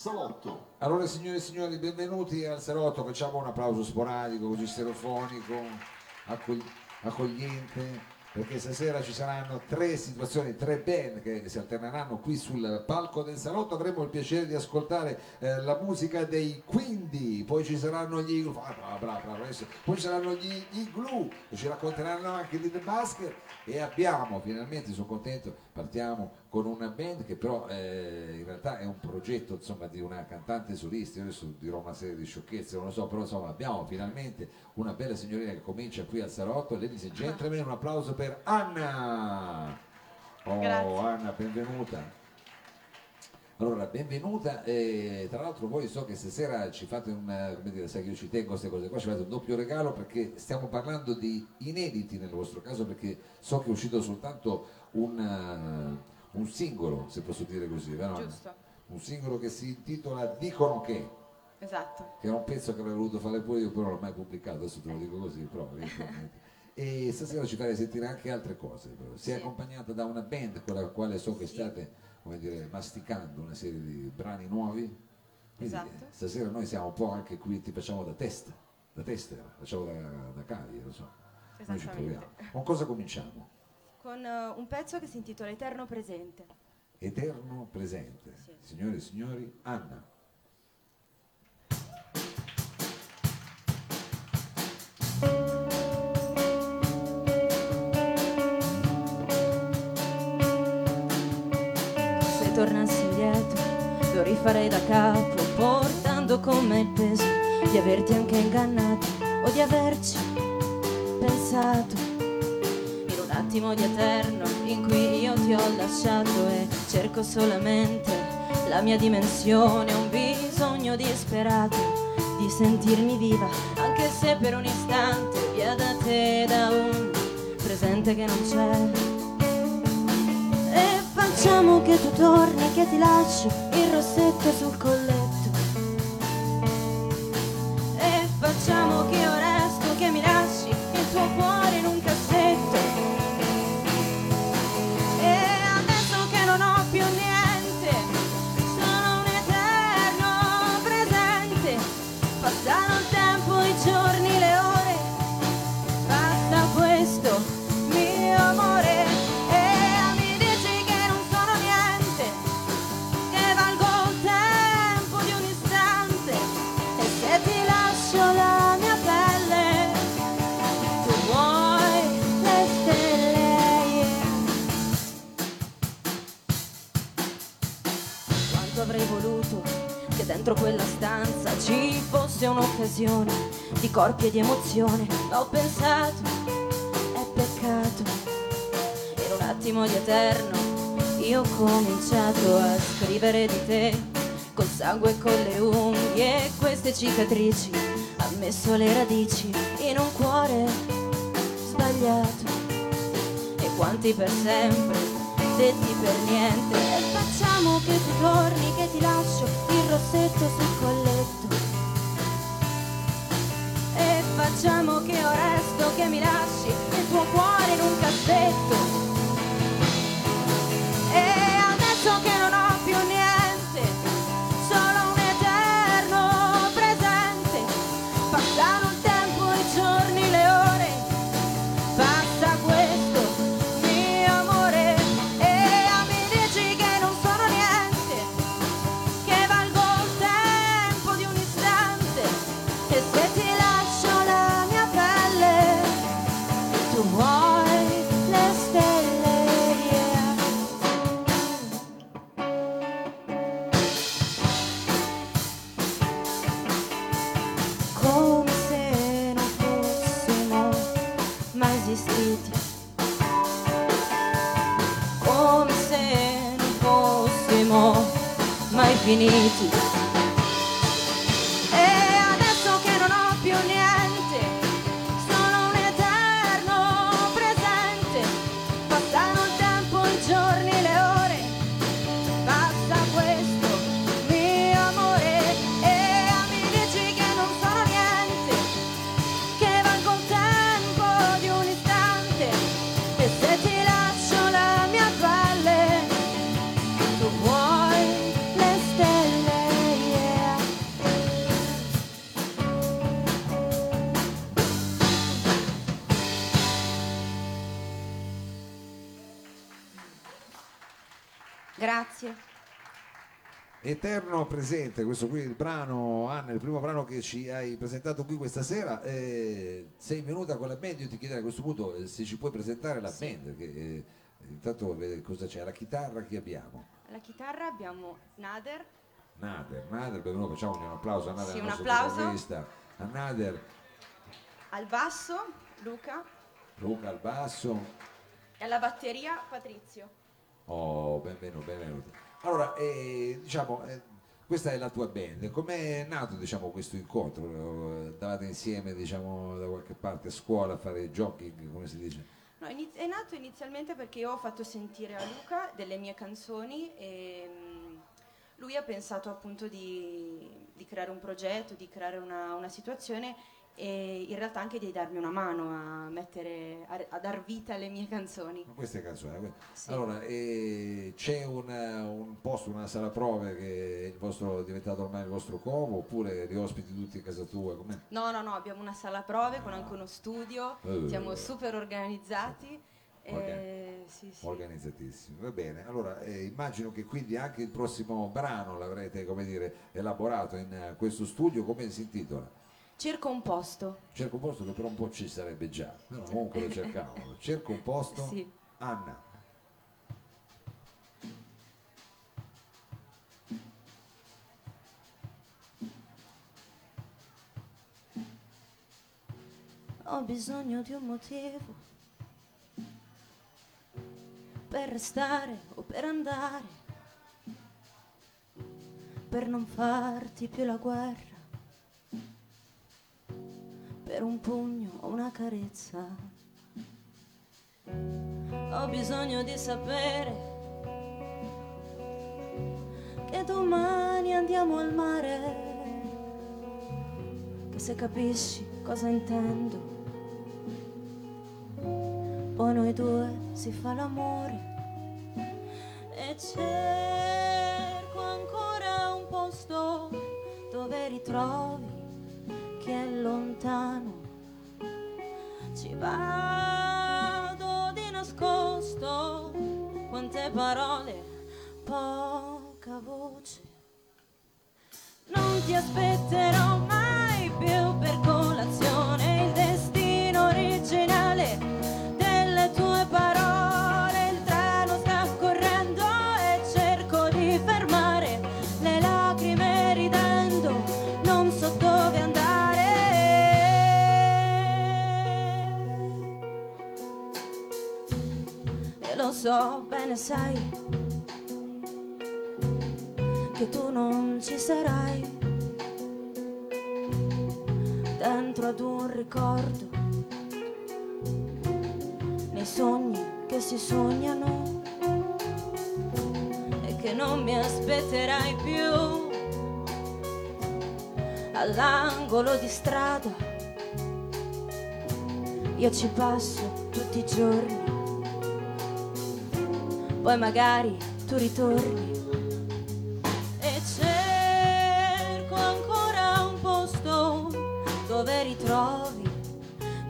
Salotto. Allora signore e signori, benvenuti al Salotto, facciamo un applauso sporadico, così stereofonico, accogli- accogliente, perché stasera ci saranno tre situazioni, tre band che si alterneranno qui sul palco del Salotto, avremo il piacere di ascoltare eh, la musica dei Quindi, poi ci saranno gli Igloo, ah, poi ci saranno gli che ci racconteranno anche di The Basket e abbiamo finalmente, sono contento, partiamo con una band che però eh, in realtà è un progetto insomma, di una cantante solista, io adesso dirò una serie di sciocchezze, non lo so, però insomma abbiamo finalmente una bella signorina che comincia qui al Salotto, ladies and gentlemen, un applauso per Anna! Oh Grazie. Anna, benvenuta! Allora, benvenuta, e tra l'altro voi so che stasera ci fate un, come dire, sai che io ci tengo queste cose qua, ci fate un doppio regalo perché stiamo parlando di inediti nel vostro caso perché so che è uscito soltanto un, un singolo, se posso dire così, vero? Giusto, Un singolo che si intitola Dicono che, esatto. che era un pezzo che avrei voluto fare pure io, però non l'ho mai pubblicato, adesso te lo dico così, però. E stasera ci farei sentire anche altre cose, però. sei Sì. accompagnata da una band con la quale so che state, come dire, masticando una serie di brani nuovi. Quindi Esatto. eh, stasera noi siamo un po' anche qui, ti facciamo da testa, da tester, facciamo da, da cavi, lo so. Noi ci proviamo. Con cosa cominciamo? Con eh, un pezzo che si intitola Eterno Presente. Eterno presente. Sì. Signore e signori, Anna. Se tornassi indietro, lo rifarei da capo, portando con me il peso di averti anche ingannato o di averci pensato. Attimo di eterno in cui io ti ho lasciato e cerco solamente la mia dimensione, un bisogno disperato di sentirmi viva, anche se per un istante via da te, da un presente che non c'è. E facciamo che tu torni, che ti lascio il rossetto sul colletto. E facciamo che io di corpi e di emozione. Ho pensato, è peccato. In un attimo di eterno io ho cominciato a scrivere di te col sangue e con le unghie queste cicatrici. Ha messo le radici in un cuore sbagliato e quanti per sempre, detti per niente. E facciamo che tu torni, che ti lascio il rossetto sul colletto. Facciamo che io resto, che mi lasci il tuo cuore in un cassetto. Grazie. Eterno presente, questo qui è il brano, Anna, il primo brano che ci hai presentato qui questa sera. Eh, sei venuta con la band, io ti chiederei a questo punto eh, se ci puoi presentare la band, perché eh, intanto cosa c'è, la chitarra chi abbiamo? Alla chitarra abbiamo Nader, Nader, Nader, benvenuto, facciamo un applauso a Nader, Sì, un applauso. a Nader, al basso Luca Luca al basso, e alla batteria Patrizio. Oh benvenuto, benvenuto. Allora, eh, diciamo, eh, questa è la tua band, com'è nato diciamo, questo incontro? Eh, Andavate insieme diciamo, da qualche parte a scuola a fare jogging, come si dice? No, è nato inizialmente perché io ho fatto sentire a Luca delle mie canzoni e mm, lui ha pensato appunto di, di creare un progetto, di creare una, una situazione e in realtà anche di darmi una mano a, mettere, a, a dar vita alle mie canzoni. Ma Questa è canzone. que- Sì. Allora, eh, c'è una- un posto, una sala prove che è, il vostro, è diventato ormai il vostro covo oppure li ospiti tutti in casa tua? Com'è? No, no, no, abbiamo una sala prove con anche uno studio, Eh. siamo super organizzati. Ok. e- sì, sì. Organizzatissimo, va bene. Allora, eh, immagino che quindi anche il prossimo brano l'avrete, come dire, elaborato in eh, questo studio, come si intitola? Cerco un posto. Cerco un posto che però un po' ci sarebbe già, però comunque lo cercavo. Cerco un posto. Sì. Anna. Ho bisogno di un motivo per restare o per andare, per non farti più la guerra, per un pugno o una carezza. Ho bisogno di sapere che domani andiamo al mare che se capisci cosa intendo. Poi noi due si fa l'amore e cerco ancora un posto dove ritrovi lontano. Ci vado di nascosto, quante parole, poca voce. Non ti aspetterò mai più per so bene, sai che tu non ci sarai. Dentro ad un ricordo nei sogni che si sognano e che non mi aspetterai più. All'angolo di strada io ci passo tutti i giorni poi magari tu ritorni e cerco ancora un posto dove ritrovi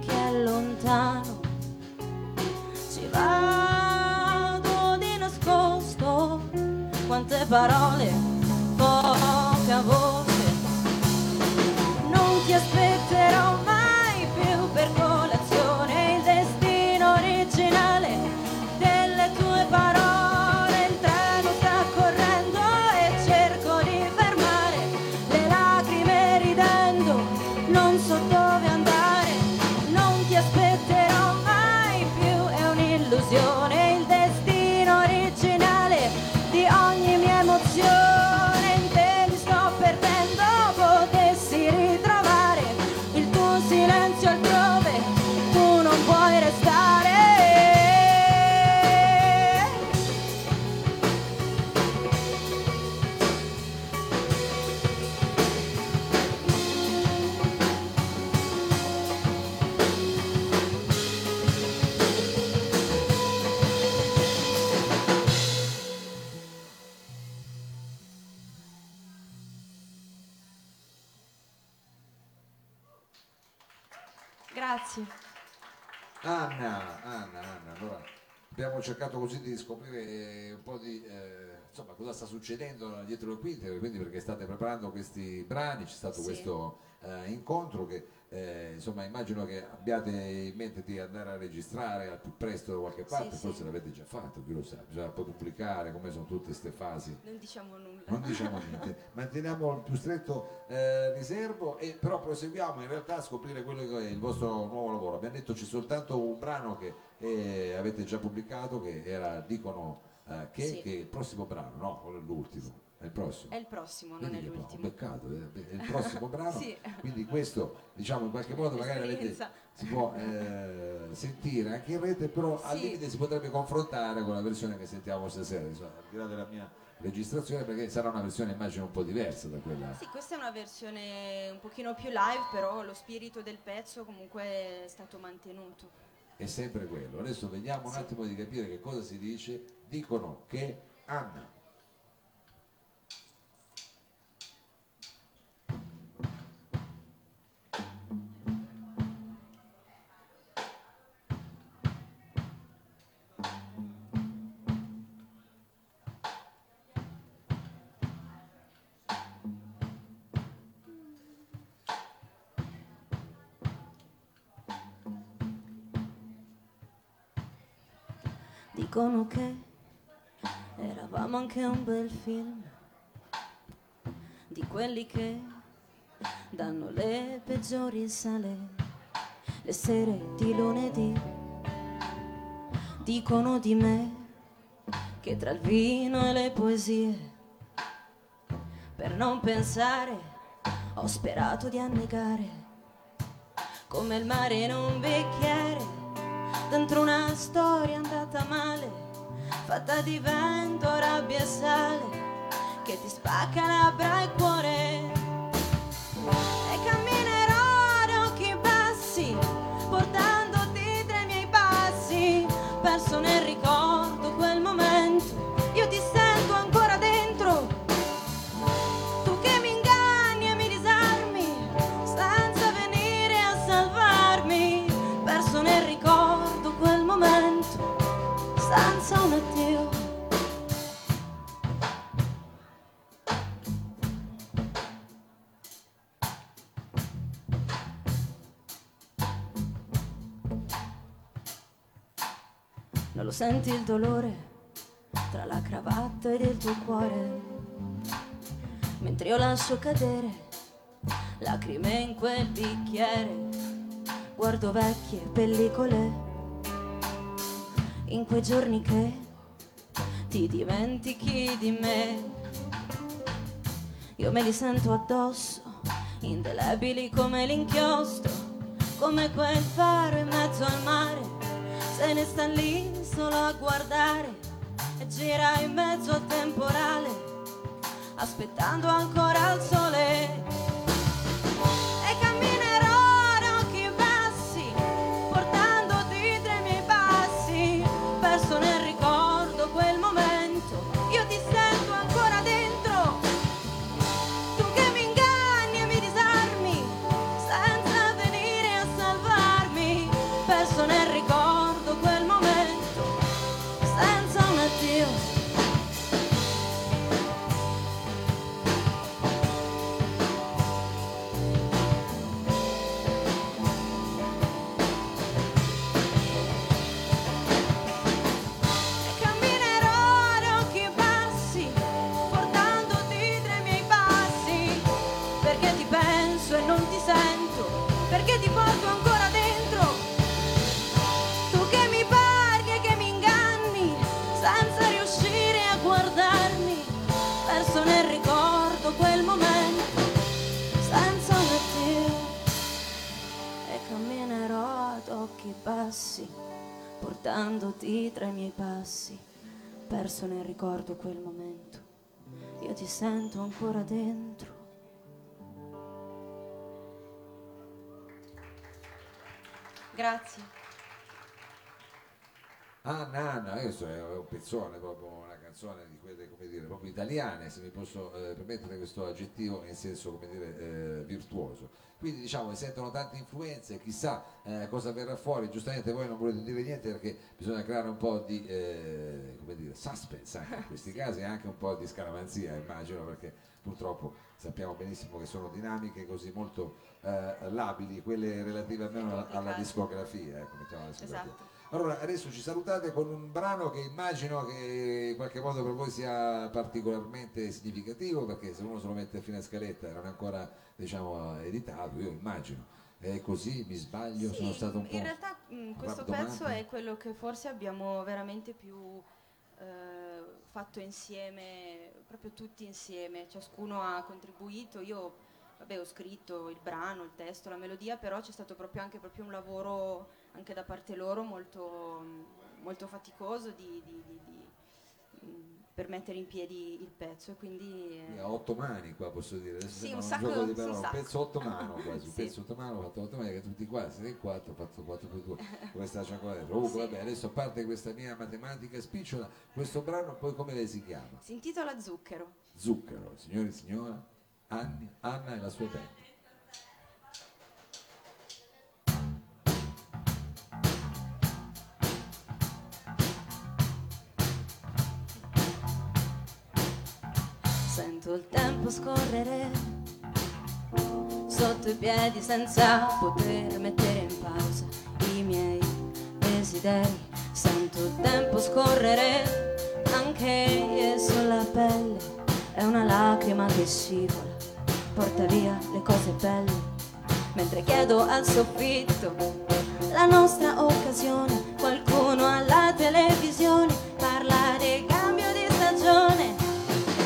chi è lontano. Ci vado di nascosto, quante parole, poca voce. Abbiamo cercato così di scoprire un po' di eh, insomma, cosa sta succedendo dietro le quinte, quindi perché state preparando questi brani, c'è stato Sì. questo eh, incontro che eh, insomma immagino che abbiate in mente di andare a registrare al più presto da qualche parte, sì. forse l'avete già fatto, chi lo sa, bisogna poi pubblicare come sono tutte queste fasi. Non diciamo nulla. Non diciamo niente, manteniamo il più stretto eh, riservo e però proseguiamo in realtà a scoprire quello che è il vostro nuovo lavoro. Abbiamo detto c'è soltanto un brano che eh, avete già pubblicato che era Dicono eh, che, Sì. che il prossimo brano, no, quello è l'ultimo, è il prossimo. È il prossimo, non è l'ultimo. peccato, eh, è il prossimo brano, Sì. quindi questo diciamo in qualche modo magari avete, si può eh, sentire anche in rete, però al Sì. limite si potrebbe confrontare con la versione che sentiamo stasera, insomma, al di là della mia registrazione, perché sarà una versione immagino un po' diversa da quella. Sì, questa è una versione un pochino più live, però lo spirito del pezzo comunque è stato mantenuto. È sempre quello. Adesso vediamo un attimo di capire che cosa si dice. Dicono che Anna. Dicono che eravamo anche un bel film, di quelli che danno le peggiori sale, le sere di lunedì. Dicono di me che tra il vino e le poesie, per non pensare, ho sperato di annegare come il mare in un bicchiere dentro una storia andata male, fatta di vento, rabbia e sale, che ti spacca labbra e cuore. Non lo senti il dolore tra la cravatta ed il tuo cuore? mentre io lascio cadere lacrime in quel bicchiere. Guardo vecchie pellicole in quei giorni che ti dimentichi di me. Io me li sento addosso, indelebili come l'inchiostro, come quel faro in mezzo al mare. Se ne sta lì solo a guardare e gira in mezzo al temporale aspettando ancora il sole. Ad occhi bassi, portandoti tra i miei passi, perso nel ricordo quel momento. Io ti sento ancora dentro. Grazie. Anna, Anna, questo è un pezzone proprio, una canzone di quelle come dire proprio italiane, se mi posso eh, permettere questo aggettivo in senso come dire eh, virtuoso. Quindi diciamo si sentono tante influenze, chissà eh, cosa verrà fuori, giustamente voi non volete dire niente perché bisogna creare un po' di eh, come dire, suspense anche in questi casi e anche un po' di scaramanzia immagino perché purtroppo sappiamo benissimo che sono dinamiche così molto eh, labili, quelle relative almeno alla discografia, ecco, mettiamo la discografia. Esatto. Allora, adesso ci salutate con un brano che immagino che in qualche modo per voi sia particolarmente significativo, perché se uno se lo mette a fine scaletta non è ancora diciamo, editato, io immagino. È così, mi sbaglio, Sì, sono stato un po'... In realtà mh, questo rabdomato. pezzo è quello che forse abbiamo veramente più eh, fatto insieme, proprio tutti insieme, ciascuno ha contribuito, io vabbè, ho scritto il brano, il testo, la melodia, però c'è stato proprio anche proprio un lavoro anche da parte loro molto, molto faticoso di- di- di- per mettere in piedi il pezzo e quindi... eh, a otto mani qua posso dire adesso Sì, un un, sacco- gioco di un parole un sacco. pezzo otto mano quasi un Sì. pezzo otto mano ho fatto otto mani che tutti qua siete in quattro ho fatto 4 più 2 questa cioccolata comunque Sì. vabbè adesso a parte questa mia matematica spicciola questo brano poi come lei si chiama? si intitola Zucchero. Zucchero signori e signora Anna e la sua band Sento il tempo scorrere sotto i piedi senza poter mettere in pausa i miei desideri. Sento il tempo scorrere anche sulla pelle. È una lacrima che scivola, porta via le cose belle. Mentre chiedo al soffitto la nostra occasione, qualcuno alla televisione parla di cambio di stagione.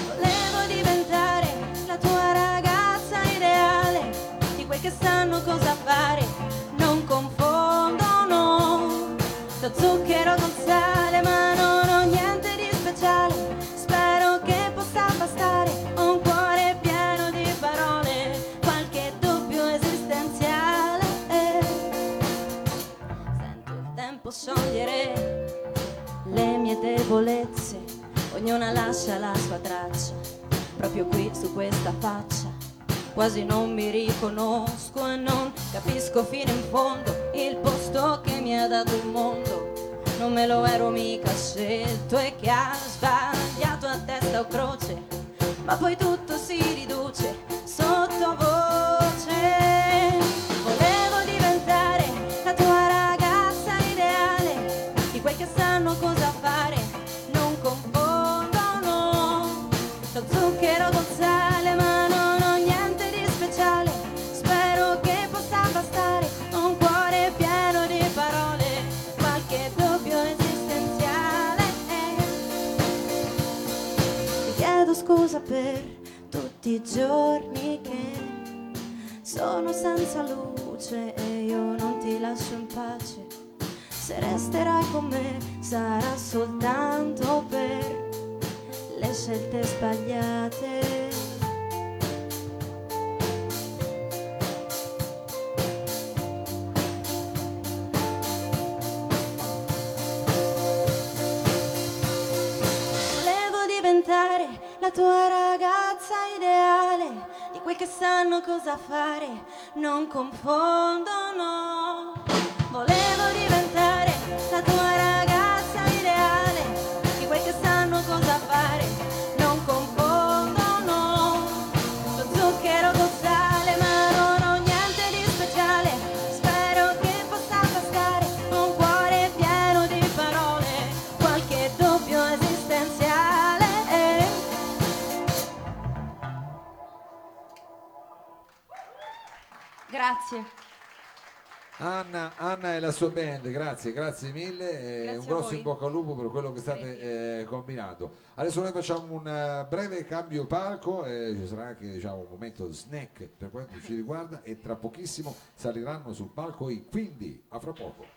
Volevo diventare la tua ragazza ideale, di quel che sanno cosa fare, non confondono lo zucchero col sale, debolezze, ognuna lascia la sua traccia, proprio qui su questa faccia. Quasi non mi riconosco e non capisco fino in fondo il posto che mi ha dato il mondo. Non me lo ero mica scelto e che ha sbagliato a testa o croce, ma poi tutto si scusa per tutti i giorni che sono senza luce e io non ti lascio in pace. Se resterai con me sarà soltanto per le scelte sbagliate. Tua ragazza ideale, di quel che sanno cosa fare, non confondono. Anna, Anna e la sua band, grazie, grazie mille, Grazie un grosso in bocca al lupo per quello che state eh, combinando. Adesso noi facciamo un eh, breve cambio palco, e ci sarà anche diciamo, un momento snack per quanto ci riguarda e tra pochissimo saliranno sul palco i quindi, a fra poco.